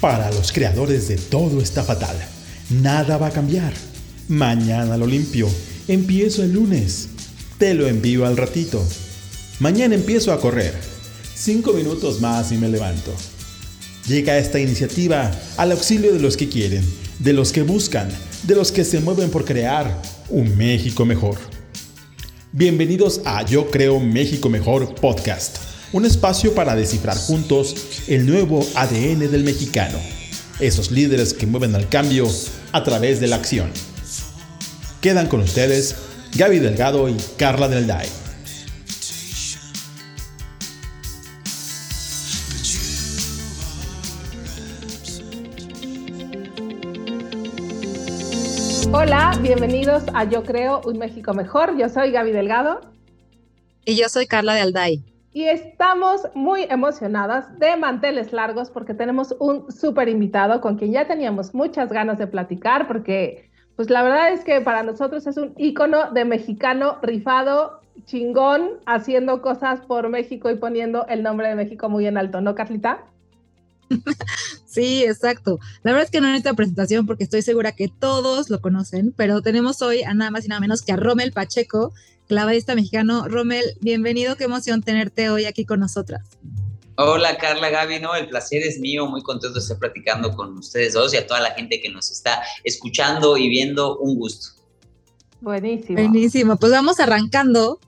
Para los creadores de todo está fatal. Nada va a cambiar. Mañana lo limpio. Empiezo el lunes. Te lo envío al ratito. Mañana empiezo a correr. Cinco minutos más y me levanto. Llega esta iniciativa al auxilio de los que quieren, de los que buscan, de los que se mueven por crear un México mejor. Bienvenidos a Yo Creo México Mejor Podcast, un espacio para descifrar juntos el nuevo ADN del mexicano, esos líderes que mueven al cambio a través de la acción. Quedan con ustedes Gaby Delgado y Carla Del Day. Hola, bienvenidos a Yo Creo un México Mejor. Yo soy Gaby Delgado. Y yo soy Carla de Alday. Y estamos muy emocionadas de manteles largos porque tenemos un súper invitado con quien ya teníamos muchas ganas de platicar porque pues la verdad es que para nosotros es un ícono de mexicano rifado, chingón, haciendo cosas por México y poniendo el nombre de México muy en alto, ¿no, Carlita? Sí, exacto. La verdad es que no necesito presentación porque estoy segura que todos lo conocen, pero tenemos hoy a nada más y nada menos que a Rommel Pacheco, clavadista mexicano. Rommel, bienvenido, qué emoción tenerte hoy aquí con nosotras. Hola Carla, Gaby, no, el placer es mío, muy contento de estar platicando con ustedes dos y a toda la gente que nos está escuchando y viendo, un gusto. Buenísimo. Buenísimo, pues vamos arrancando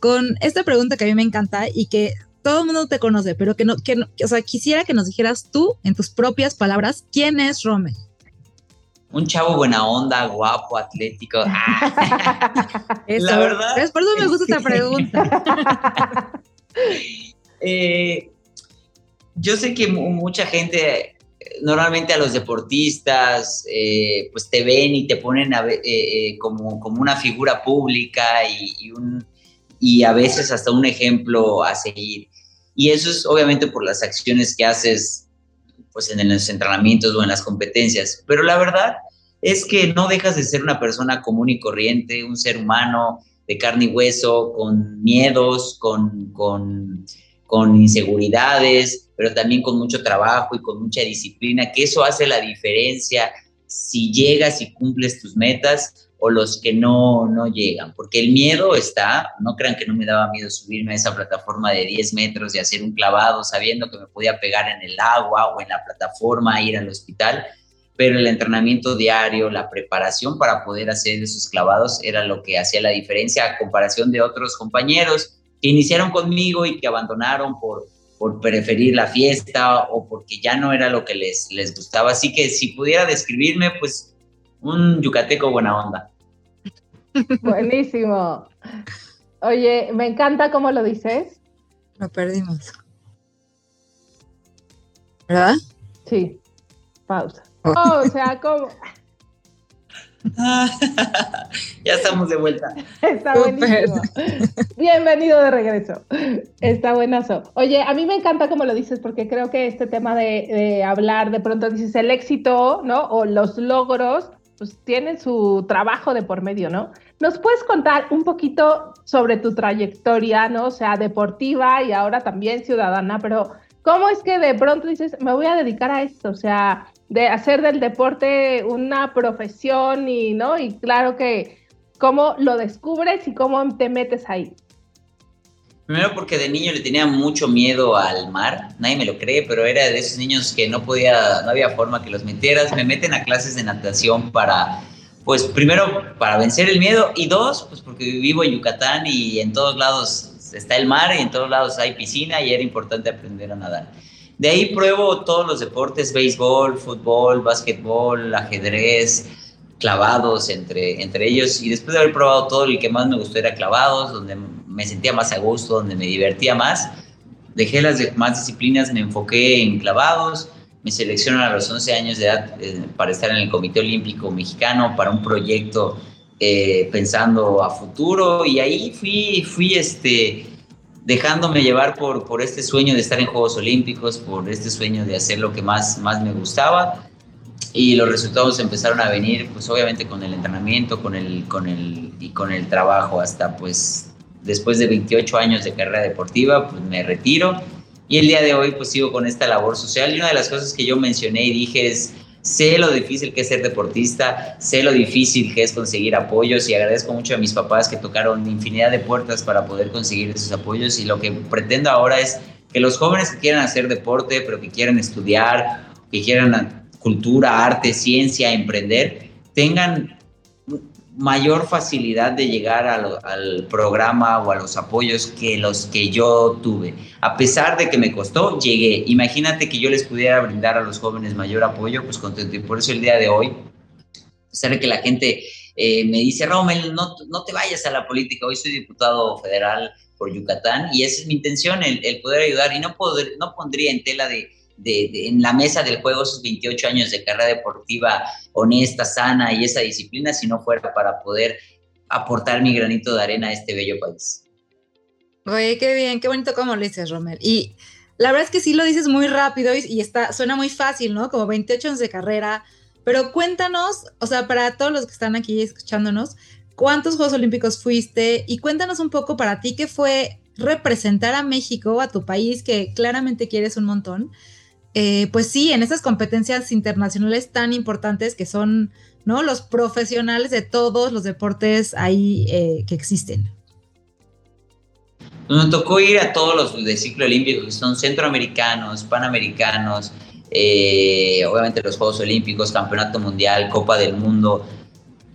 con esta pregunta que a mí me encanta y que todo el mundo te conoce, pero que no, que o sea, quisiera que nos dijeras tú, en tus propias palabras, ¿quién es Rommel? Un chavo buena onda, guapo, atlético. La verdad. Es por eso me gusta esta pregunta. eh, yo sé que mucha gente, normalmente a los deportistas, eh, pues te ven y te ponen a, eh, eh, como, como una figura pública y, y, un, y a veces hasta un ejemplo a seguir. Y eso es obviamente por las acciones que haces pues en los entrenamientos o en las competencias. Pero la verdad es que no dejas de ser una persona común y corriente, un ser humano de carne y hueso, con miedos, con, con, con inseguridades, pero también con mucho trabajo y con mucha disciplina, que eso hace la diferencia si llegas y cumples tus metas o los que no, no llegan, porque el miedo está, no crean que no me daba miedo subirme a esa plataforma de 10 metros y hacer un clavado sabiendo que me podía pegar en el agua o en la plataforma, ir al hospital, pero el entrenamiento diario, la preparación para poder hacer esos clavados era lo que hacía la diferencia a comparación de otros compañeros que iniciaron conmigo y que abandonaron por, por preferir la fiesta o porque ya no era lo que les, les gustaba. Así que si pudiera describirme, pues un yucateco buena onda. Buenísimo. Oye, me encanta cómo lo dices. Lo perdimos. ¿Verdad? Sí. Pausa. Oh, o sea, ¿cómo? ya estamos de vuelta. Está buenísimo. Bienvenido de regreso. Está buenazo. Oye, a mí me encanta cómo lo dices porque creo que este tema de, de hablar, de pronto dices el éxito, ¿no? O los logros, pues tienen su trabajo de por medio, ¿no? ¿Nos puedes contar un poquito sobre tu trayectoria, ¿no? O sea, deportiva y ahora también ciudadana, pero ¿cómo es que de pronto dices, me voy a dedicar a esto? O sea, de hacer del deporte una profesión y, ¿no? Y claro que, ¿cómo lo descubres y cómo te metes ahí? Primero porque de niño le tenía mucho miedo al mar, nadie me lo cree, pero era de esos niños que no podía, no había forma que los metieras. Me meten a clases de natación para, pues primero para vencer el miedo y dos, pues porque vivo en Yucatán y en todos lados está el mar y en todos lados hay piscina y era importante aprender a nadar. De ahí pruebo todos los deportes, béisbol, fútbol, básquetbol, ajedrez, clavados entre, entre ellos y después de haber probado todo, el que más me gustó era clavados, donde me sentía más a gusto, donde me divertía más. Dejé las demás disciplinas, me enfoqué en clavados, me seleccionan a los 11 años de edad eh, para estar en el Comité Olímpico Mexicano, para un proyecto eh, pensando a futuro. Y ahí fui, fui este, dejándome llevar por, por este sueño de estar en Juegos Olímpicos, por este sueño de hacer lo que más, más me gustaba. Y los resultados empezaron a venir pues obviamente con el entrenamiento, con el, con el, y con el trabajo. Hasta pues después de 28 años de carrera deportiva, pues me retiro Y el día de hoy pues sigo con esta labor social. Y una de las cosas que yo mencioné y dije es, sé lo difícil que es ser deportista, sé lo difícil que es conseguir apoyos y agradezco mucho a mis papás que tocaron infinidad de puertas para poder conseguir esos apoyos. Y lo que pretendo ahora es que los jóvenes que quieran hacer deporte, pero que quieran estudiar, que quieran cultura, arte, ciencia, emprender, tengan mayor facilidad de llegar al programa o a los apoyos que los que yo tuve. A pesar de que me costó, llegué. Imagínate que yo les pudiera brindar a los jóvenes mayor apoyo, pues contento. Y por eso el día de hoy, a que la gente eh, me dice, Rommel, no, no te vayas a la política, hoy soy diputado federal por Yucatán y esa es mi intención, el, el poder ayudar y no, poder, no pondría en tela de de, en la mesa del juego esos 28 años de carrera deportiva honesta, sana y esa disciplina si no fuera para poder aportar mi granito de arena a este bello país. Oye, qué bien, qué bonito como lo dices, Romer. Y la verdad es que sí lo dices muy rápido y, y, está, suena muy fácil, ¿no? Como 28 años de carrera. Pero cuéntanos, o sea, para todos los que están aquí escuchándonos, ¿cuántos Juegos Olímpicos fuiste? Y cuéntanos un poco para ti qué fue representar a México, a tu país, que claramente quieres un montón. Eh, pues sí, en esas competencias internacionales tan importantes que son ¿no? los profesionales de todos los deportes ahí eh, que existen. Nos tocó ir a todos los de ciclo olímpico, que son centroamericanos, panamericanos, eh, obviamente los Juegos Olímpicos, Campeonato Mundial, Copa del Mundo,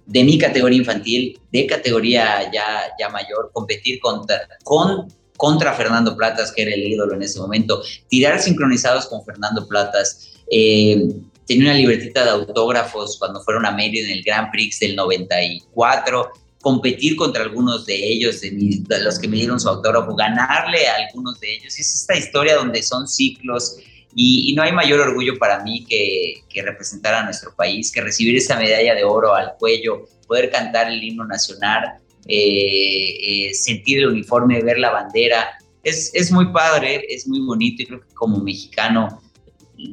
de mi categoría infantil, de categoría ya, ya mayor, competir contra, con contra Fernando Platas, que era el ídolo en ese momento, tirar sincronizados con Fernando Platas. Eh, una libretita de autógrafos cuando fueron a Mérida en el Grand Prix del 94, competir contra algunos de ellos, de, los que me dieron su autógrafo, ganarle a algunos de ellos. Es esta historia donde son ciclos y, no hay mayor orgullo para mí que, que, representar a nuestro país, que recibir esa medalla de oro al cuello, poder cantar el himno nacional, eh, eh, sentir el uniforme, ver la bandera. Es, es, muy padre, es muy bonito y creo que como mexicano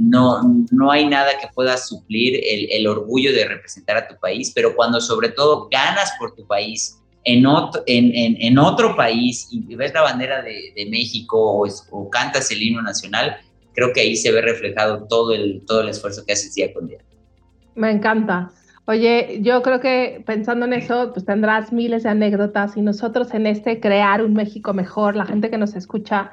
no, no hay nada que pueda suplir el, el orgullo de representar a tu país, pero cuando sobre todo ganas por tu país en otro, en, en, en otro país y ves la bandera de, de México o, o, cantas el himno nacional, creo que ahí se ve reflejado todo el, todo el esfuerzo que haces día con día. Me encanta. Oye, yo creo que pensando en eso, pues tendrás miles de anécdotas y nosotros en este crear un México mejor, la gente que nos escucha,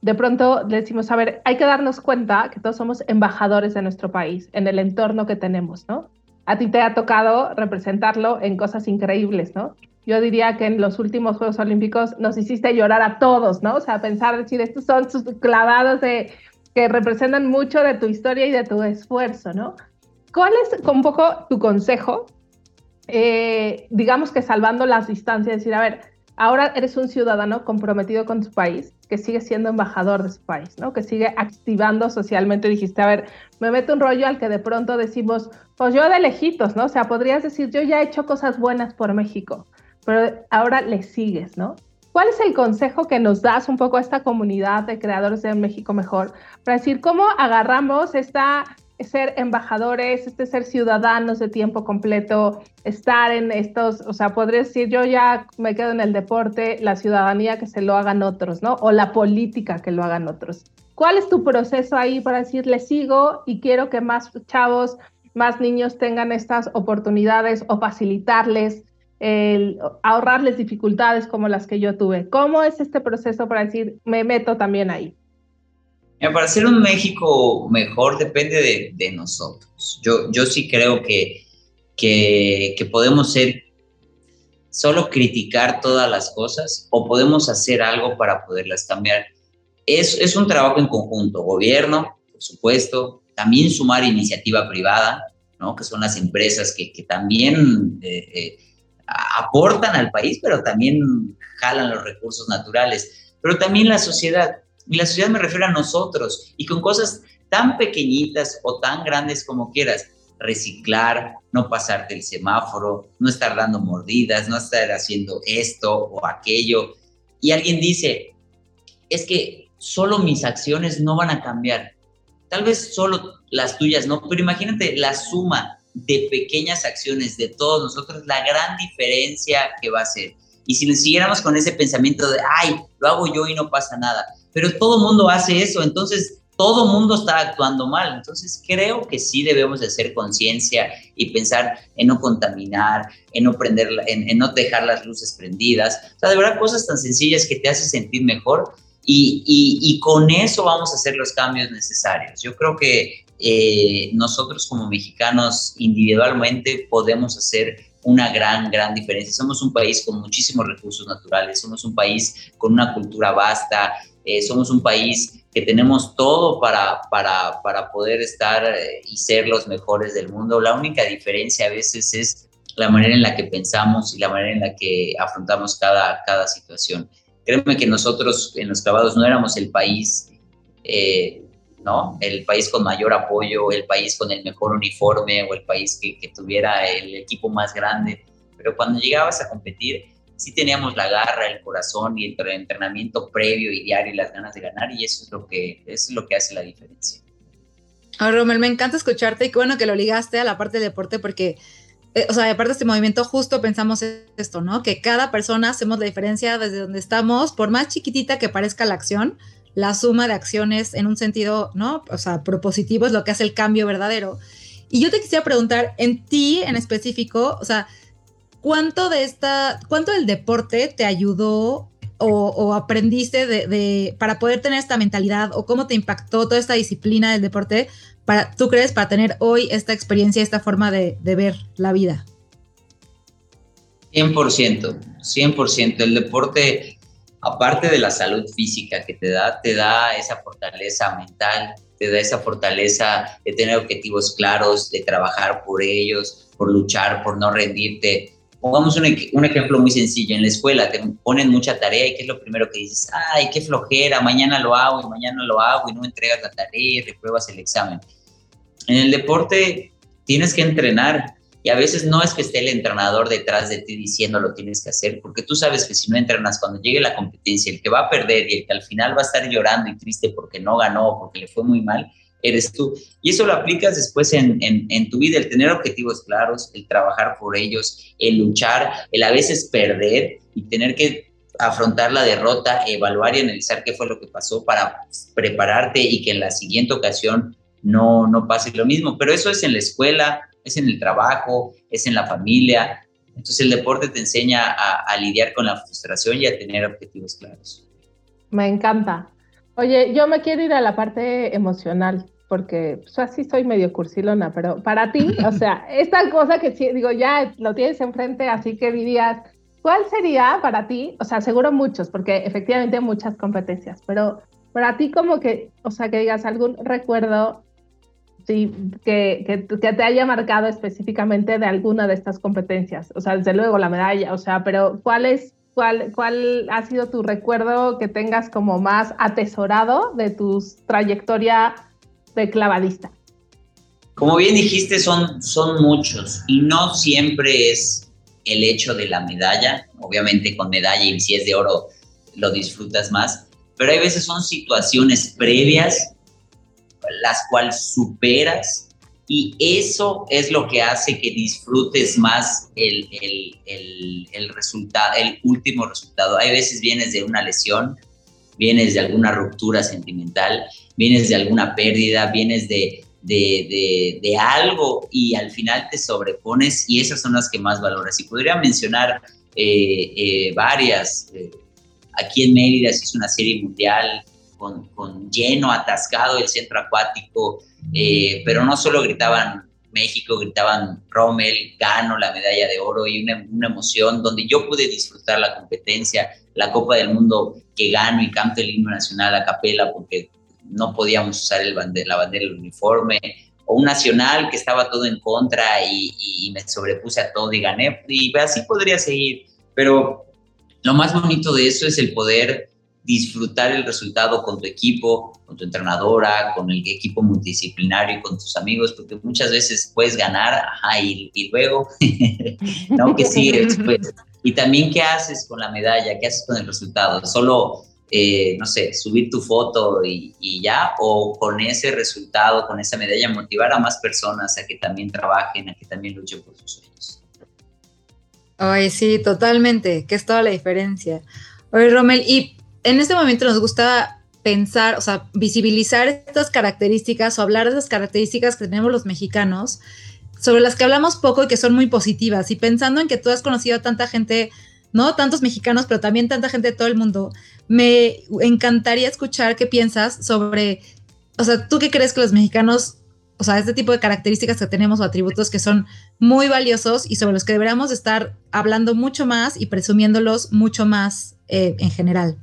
de pronto decimos, a ver, hay que darnos cuenta que todos somos embajadores de nuestro país, en el entorno que tenemos, ¿no? A ti te ha tocado representarlo en cosas increíbles, ¿no? Yo diría que en los últimos Juegos Olímpicos nos hiciste llorar a todos, ¿no? O sea, pensar, decir, estos son sus clavados de, que representan mucho de tu historia y de tu esfuerzo, ¿no? ¿Cuál es un poco tu consejo? Eh, digamos que salvando las distancias, decir, a ver, ahora eres un ciudadano comprometido con tu país, que sigue siendo embajador de su país, ¿no? Que sigue activando socialmente. Dijiste, a ver, me meto un rollo al que de pronto decimos, pues yo de lejitos, ¿no? O sea, podrías decir, yo ya he hecho cosas buenas por México, pero ahora le sigues, ¿no? ¿Cuál es el consejo que nos das un poco a esta comunidad de creadores de México Mejor para decir cómo agarramos esta ser embajadores, este ser ciudadanos de tiempo completo, estar en estos, o sea, podría decir, yo ya me quedo en el deporte, la ciudadanía que se lo hagan otros, ¿no? O la política que lo hagan otros. ¿Cuál es tu proceso ahí para decir, le sigo y quiero que más chavos, más niños tengan estas oportunidades o facilitarles, el, ahorrarles dificultades como las que yo tuve? ¿Cómo es este proceso para decir, me meto también ahí? Para hacer un México mejor depende de, nosotros. Yo, yo sí creo que, que, que, podemos ser solo criticar todas las cosas o podemos hacer algo para poderlas cambiar. Es, es un trabajo en conjunto, gobierno, por supuesto, también sumar iniciativa privada, ¿no? que son las empresas que, que también eh, eh, aportan al país, pero también jalan los recursos naturales, pero también la sociedad y la sociedad me refiero a nosotros y con cosas tan pequeñitas o tan grandes como quieras. Reciclar, no pasarte el semáforo, no estar dando mordidas, no estar haciendo esto o aquello. Y alguien dice, es que solo mis acciones no van a cambiar. Tal vez solo las tuyas no, pero imagínate la suma de pequeñas acciones de todos nosotros, la gran diferencia que va a ser. Y si nos siguiéramos con ese pensamiento de, ay, lo hago yo y no pasa nada, pero todo mundo hace eso, entonces todo mundo está actuando mal. Entonces creo que sí debemos de hacer conciencia y pensar en no contaminar, en no prender, en, no dejar las luces prendidas. O sea, de verdad cosas tan sencillas que te hacen sentir mejor y, y, con eso vamos a hacer los cambios necesarios. Yo creo que eh, nosotros como mexicanos individualmente podemos hacer una gran, gran diferencia. Somos un país con muchísimos recursos naturales, somos un país con una cultura vasta, eh, somos un país que tenemos todo para, para, para poder estar eh, y ser los mejores del mundo. La única diferencia a veces es la manera en la que pensamos y la manera en la que afrontamos cada, cada situación. Créeme que nosotros en los clavados no éramos el país, eh, ¿no? El país con mayor apoyo, el país con el mejor uniforme o el país que, que tuviera el equipo más grande. Pero cuando llegabas a competir, sí teníamos la garra, el corazón y el entrenamiento previo y diario y las ganas de ganar y eso es lo que, es lo que hace la diferencia. Ah, Romel, me encanta escucharte y qué bueno que lo ligaste a la parte de deporte porque, eh, o sea, aparte de este movimiento justo pensamos esto, ¿no? Que cada persona hacemos la diferencia desde donde estamos, por más chiquitita que parezca la acción, la suma de acciones en un sentido, ¿no? O sea, propositivo es lo que hace el cambio verdadero. Y yo te quisiera preguntar, en ti en específico, o sea, ¿cuánto de esta, cuánto del deporte te ayudó o, aprendiste de, para poder tener esta mentalidad o cómo te impactó toda esta disciplina del deporte, para, tú crees, para tener hoy esta experiencia, esta forma de, ver la vida? 100%, 100%. El deporte, aparte de la salud física que te da, te da esa fortaleza mental, te da esa fortaleza de tener objetivos claros, de trabajar por ellos, por luchar, por no rendirte. Pongamos un, ejemplo muy sencillo. En la escuela te ponen mucha tarea y ¿qué es lo primero que dices? Ay, qué flojera, mañana lo hago y mañana lo hago y no entregas la tarea y repruebas el examen. En el deporte tienes que entrenar y a veces no es que esté el entrenador detrás de ti diciendo lo tienes que hacer, porque tú sabes que si no entrenas cuando llegue la competencia, el que va a perder y el que al final va a estar llorando y triste porque no ganó, porque le fue muy mal, eres tú. Y eso lo aplicas después en, en, tu vida, el tener objetivos claros, el trabajar por ellos, el luchar, el a veces perder y tener que afrontar la derrota, evaluar y analizar qué fue lo que pasó para prepararte y que en la siguiente ocasión no, no pase lo mismo. Pero eso es en la escuela, es en el trabajo, es en la familia. Entonces el deporte te enseña a, a lidiar con la frustración y a tener objetivos claros. Me encanta. Oye, yo me quiero ir a la parte emocional porque pues, así soy medio cursilona, pero para ti, o sea, esta cosa que digo, ya lo tienes enfrente, así que dirías, ¿cuál sería para ti? O sea, seguro muchos, porque efectivamente muchas competencias, pero para ti como que, o sea, que digas algún recuerdo sí, que, que, que, te haya marcado específicamente de alguna de estas competencias. O sea, desde luego la medalla, o sea, pero ¿cuál es, cuál, cuál ha sido tu recuerdo que tengas como más atesorado de tu trayectoria de clavadista? Como bien dijiste, son, son muchos y no siempre es el hecho de la medalla. Obviamente con medalla y si es de oro lo disfrutas más, pero hay veces son situaciones previas las cuales superas y eso es lo que hace que disfrutes más el, el, el, el último resultado. Hay veces vienes de una lesión, vienes de alguna ruptura sentimental, vienes de alguna pérdida, vienes de, de, de, algo y al final te sobrepones y esas son las que más valoras. Y podría mencionar eh, eh, varias. Eh, aquí en Mérida se hizo una serie mundial con, con lleno, atascado el centro acuático, pero no solo gritaban México, gritaban Rommel, gano la medalla de oro y una, una, emoción donde yo pude disfrutar la competencia, la Copa del Mundo que gano y canto el himno nacional a capela porque no podíamos usar el la bandera del uniforme, o un nacional que estaba todo en contra y, me sobrepuse a todo y gané, y así podría seguir, pero lo más bonito de eso es el poder disfrutar el resultado con tu equipo, con tu entrenadora, con el equipo multidisciplinario y con tus amigos, porque muchas veces puedes ganar, ajá, y, y luego, ¿no? Que sigue después. Y también, ¿qué haces con la medalla? ¿Qué haces con el resultado? Solo eh, no sé, subir tu foto y, ya, o con ese resultado, con esa medalla, motivar a más personas a que también trabajen, a que también luchen por sus sueños. Ay, sí, totalmente, que es toda la diferencia. Oye, Romel, y en este momento nos gusta pensar, o sea, visibilizar estas características o hablar de esas características que tenemos los mexicanos, sobre las que hablamos poco y que son muy positivas. Y pensando en que tú has conocido a tanta gente, ¿no? Tantos mexicanos, pero también tanta gente de todo el mundo, me encantaría escuchar qué piensas sobre, o sea, ¿tú qué crees que los mexicanos, o sea, este tipo de características que tenemos o atributos que son muy valiosos y sobre los que deberíamos estar hablando mucho más y presumiéndolos mucho más eh, en general?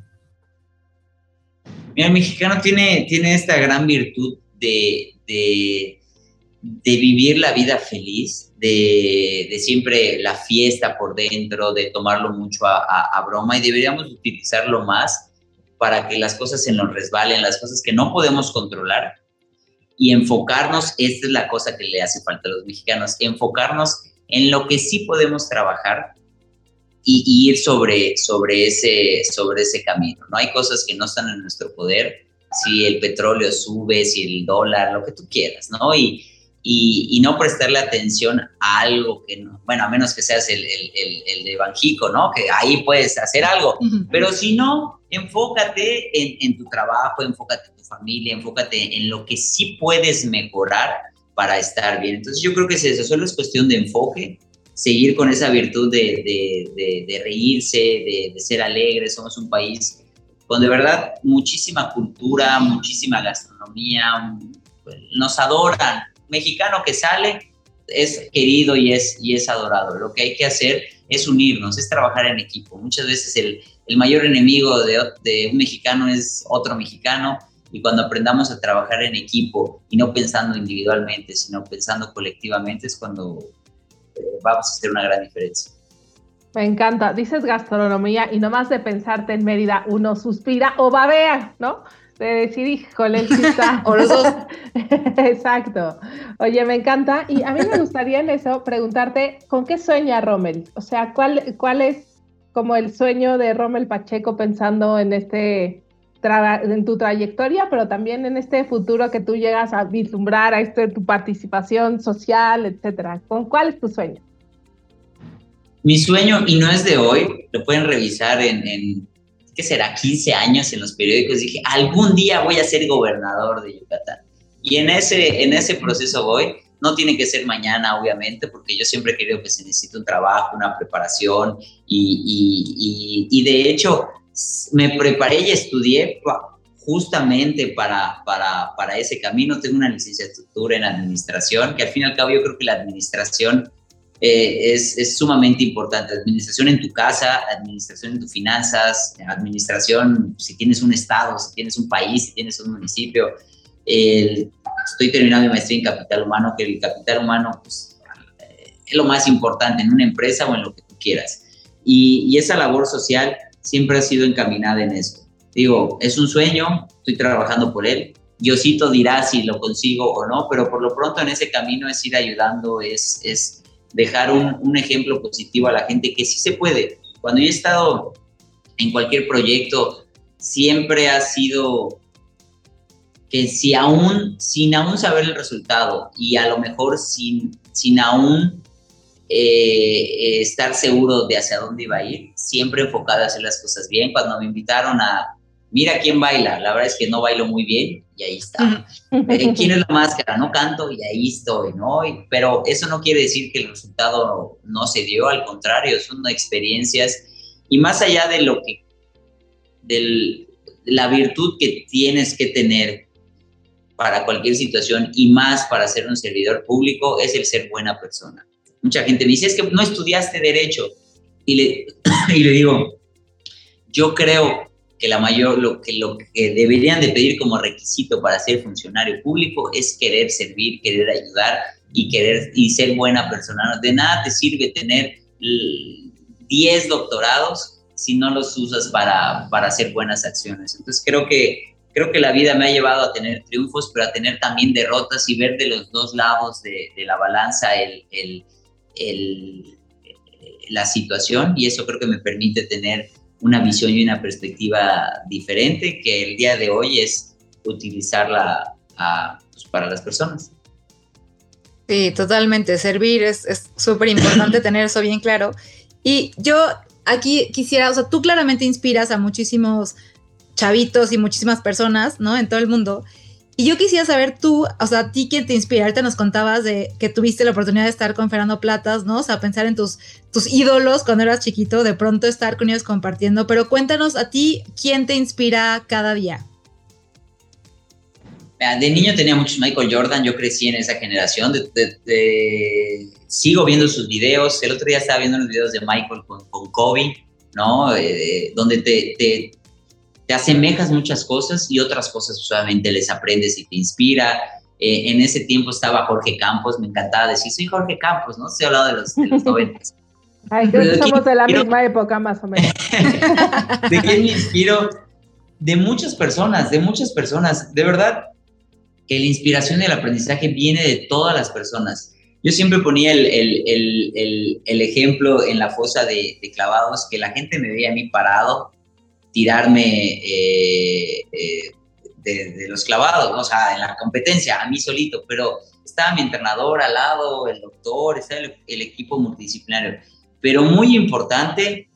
Mira, el mexicano tiene, tiene esta gran virtud de, de, vivir la vida feliz, de, siempre la fiesta por dentro, de tomarlo mucho a, broma y deberíamos utilizarlo más para que las cosas se nos resbalen, las cosas que no podemos controlar y enfocarnos, esta es la cosa que le hace falta a los mexicanos, enfocarnos en lo que sí podemos trabajar y, ir sobre, sobre, ese, sobre ese camino. No hay cosas que no están en nuestro poder, si el petróleo sube, si el dólar, lo que tú quieras, ¿no? Y, y, no prestarle atención a algo que no, bueno, a menos que seas el, el, el, de Banjico, ¿no? Que ahí puedes hacer algo, pero si no, enfócate en, en, tu trabajo, enfócate en tu familia, enfócate en lo que sí puedes mejorar para estar bien. Entonces yo creo que es eso, solo es cuestión de enfoque, seguir con esa virtud de, de, reírse, de, ser alegre. Somos un país con de verdad muchísima cultura, muchísima gastronomía, nos adoran. Mexicano que sale es querido y es, y es adorado. Lo que hay que hacer es unirnos, es trabajar en equipo. Muchas veces el, el mayor enemigo de un mexicano es otro mexicano y cuando aprendamos a trabajar en equipo y no pensando individualmente, sino pensando colectivamente, es cuando vamos a hacer una gran diferencia. Me encanta. Dices gastronomía y no más de pensarte en Mérida, uno suspira o babea, ¿no? De decir, híjole, o los dos. Exacto. Oye, me encanta. Y a mí me gustaría en eso preguntarte, ¿con qué sueña Rommel? O sea, ¿cuál, cuál es como el sueño de Rommel Pacheco pensando en este en tu trayectoria, pero también en este futuro que tú llegas a vislumbrar, a este, tu participación social, etcétera. ¿Con cuál es tu sueño? Mi sueño, y no es de hoy, lo pueden revisar en, en ¿qué será? 15 años en los periódicos. Dije, algún día voy a ser gobernador de Yucatán. Y en ese, en ese proceso voy. No tiene que ser mañana, obviamente, porque yo siempre he querido que se necesita un trabajo, una preparación. Y, y, y, y de hecho, me preparé y estudié justamente para, para, para, ese camino. Tengo una licenciatura en administración, que al fin y al cabo yo creo que la administración eh, es, es, sumamente importante. Administración en tu casa, administración en tus finanzas, administración si tienes un estado, si tienes un país, si tienes un municipio. estoy terminando mi maestría en capital humano, que el capital humano pues, es lo más importante en una empresa o en lo que tú quieras. Y, y esa labor social siempre ha sido encaminada en eso. Digo, es un sueño, estoy trabajando por él. Diosito dirá si lo consigo o no, pero por lo pronto en ese camino es ir ayudando, es, es dejar un, un ejemplo positivo a la gente que sí se puede. Cuando yo he estado en cualquier proyecto, siempre ha sido que si aún, sin aún saber el resultado y a lo mejor sin, sin aún eh, estar seguro de hacia dónde iba a ir, siempre enfocado a hacer las cosas bien. Cuando me invitaron a, mira quién baila, la verdad es que no bailo muy bien y ahí está. Eh, ¿Quién es la máscara? No canto y ahí estoy, ¿no? pero eso no quiere decir que el resultado no se dio, al contrario, son experiencias y más allá de lo que, de la virtud que tienes que tener para cualquier situación y más para ser un servidor público es el ser buena persona mucha gente me dice, es que no estudiaste derecho. Y le, y le digo, yo creo que la mayor, lo que, lo que deberían de pedir como requisito para ser funcionario público es querer servir, querer ayudar y querer y ser buena persona. De nada te sirve tener 10 doctorados si no los usas para, para hacer buenas acciones. Entonces creo que, creo que la vida me ha llevado a tener triunfos, pero a tener también derrotas y ver de los dos lados de, de la balanza el, el la situación y eso creo que me permite tener una visión y una perspectiva diferente que el día de hoy es utilizarla pues, para las personas. Sí, totalmente. Servir es súper importante tener eso bien claro. Y yo aquí quisiera, o sea, tú claramente inspiras a muchísimos chavitos y muchísimas personas, ¿no? En todo el mundo. Y yo quisiera saber tú, o sea, a ti quién te inspira. Ahorita nos contabas de que tuviste la oportunidad de estar con Fernando Platas, ¿no? O sea, pensar en tus, tus ídolos cuando eras chiquito, de pronto estar con ellos compartiendo. Pero cuéntanos a ti, ¿quién te inspira cada día? De niño tenía muchos Michael Jordan, yo crecí en esa generación, sigo viendo sus videos, el otro día estaba viendo los videos de Michael con, con Kobe, ¿no? Eh, donde te, te asemejas muchas cosas y otras cosas solamente les aprendes y te inspira. Eh, en ese tiempo estaba Jorge Campos, me encantaba decir, soy Jorge Campos, ¿no? Estoy hablando de los, de los 90. Ay, creo que somos de la misma época, más o menos. ¿De quién me inspiro? De muchas personas, de muchas personas. De verdad que la inspiración y el aprendizaje viene de todas las personas. Yo siempre ponía el, el, el, el ejemplo en la fosa de, de, clavados, que la gente me veía a mí parado tirarme eh, eh, de, los clavados, o sea, en la competencia, a mí solito, pero estaba mi entrenador al lado, el doctor, estaba el, equipo multidisciplinario. Pero muy importante,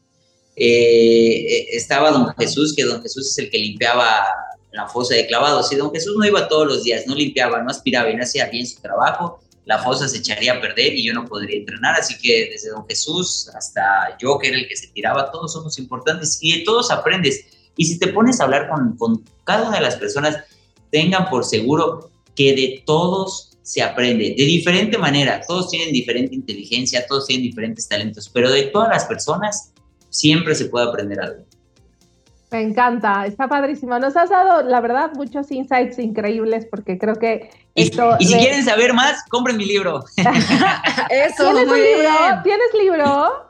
eh, estaba don Jesús, que don Jesús es el que limpiaba la fosa de clavados. Y don Jesús no iba todos los días, no limpiaba, no aspiraba y no hacía bien su trabajo, la fosa se echaría a perder y yo no podría entrenar. Así que desde don Jesús hasta yo, que era el que se tiraba, todos somos importantes y de todos aprendes. Y si te pones a hablar con, con cada una de las personas, tengan por seguro que de todos se aprende de diferente manera. Todos tienen diferente inteligencia, todos tienen diferentes talentos, pero de todas las personas siempre se puede aprender algo. Me encanta, está padrísimo. Nos has dado, la verdad, muchos insights increíbles porque creo que esto... Y, si quieren saber más, compren mi libro. Eso, ¿Tienes un libro? ¿Tienes libro?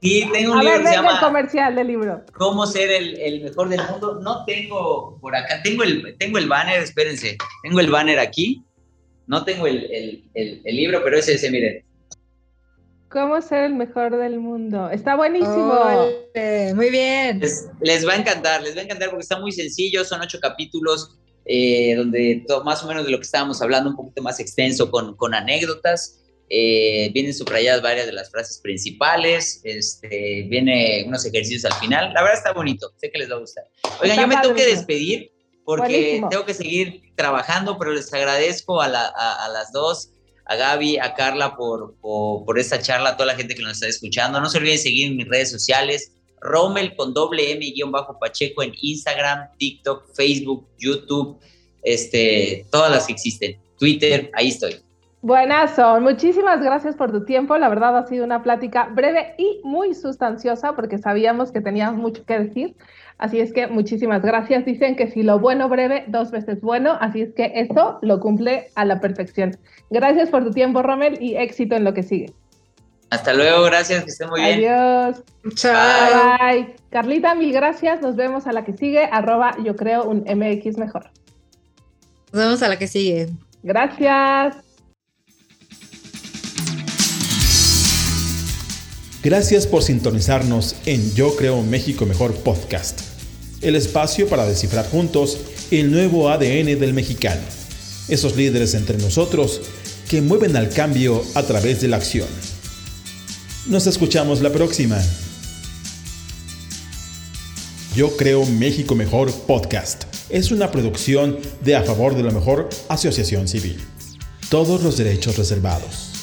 Sí, tengo un libro que se llama... comercial del libro. ¿Cómo ser el, el, mejor del mundo? No tengo por acá, tengo el, tengo el banner, espérense, tengo el banner aquí. No tengo el, el libro, pero es ese, miren. ¿Cómo ser el mejor del mundo? Está buenísimo. muy bien. Les, va a encantar, les va a encantar porque está muy sencillo, son ocho capítulos eh, donde más o menos de lo que estábamos hablando, un poquito más extenso con, con anécdotas. Eh, vienen subrayadas varias de las frases principales, este, viene unos ejercicios al final. La verdad está bonito, sé que les va a gustar. Oigan, yo me tengo que despedir porque tengo que seguir trabajando, pero les agradezco a, a las dos a Gaby, a Carla por, por, esta charla, a toda la gente que nos está escuchando. No se olviden seguir en mis redes sociales, Rommel con doble M guion bajo Pacheco en Instagram, TikTok, Facebook, YouTube, este, todas las que existen, Twitter, ahí estoy. Buenazo, muchísimas gracias por tu tiempo. La verdad ha sido una plática breve y muy sustanciosa porque sabíamos que tenías mucho que decir. Así es que muchísimas gracias. Dicen que si lo bueno breve, dos veces bueno. Así es que eso lo cumple a la perfección. Gracias por tu tiempo, Rommel, y éxito en lo que sigue. Hasta luego, gracias, que estén muy bien. Adiós. Chao. Bye. Carlita, mil gracias. Nos vemos a la que sigue. Arroba yo creo un MX mejor. Nos vemos a la que sigue. Gracias. Gracias por sintonizarnos en Yo Creo México Mejor Podcast, el espacio para descifrar juntos el nuevo ADN del mexicano, esos líderes entre nosotros que mueven al cambio a través de la acción. Nos escuchamos la próxima. Yo Creo México Mejor Podcast es una producción de A Favor de lo Mejor Asociación Civil. Todos los derechos reservados.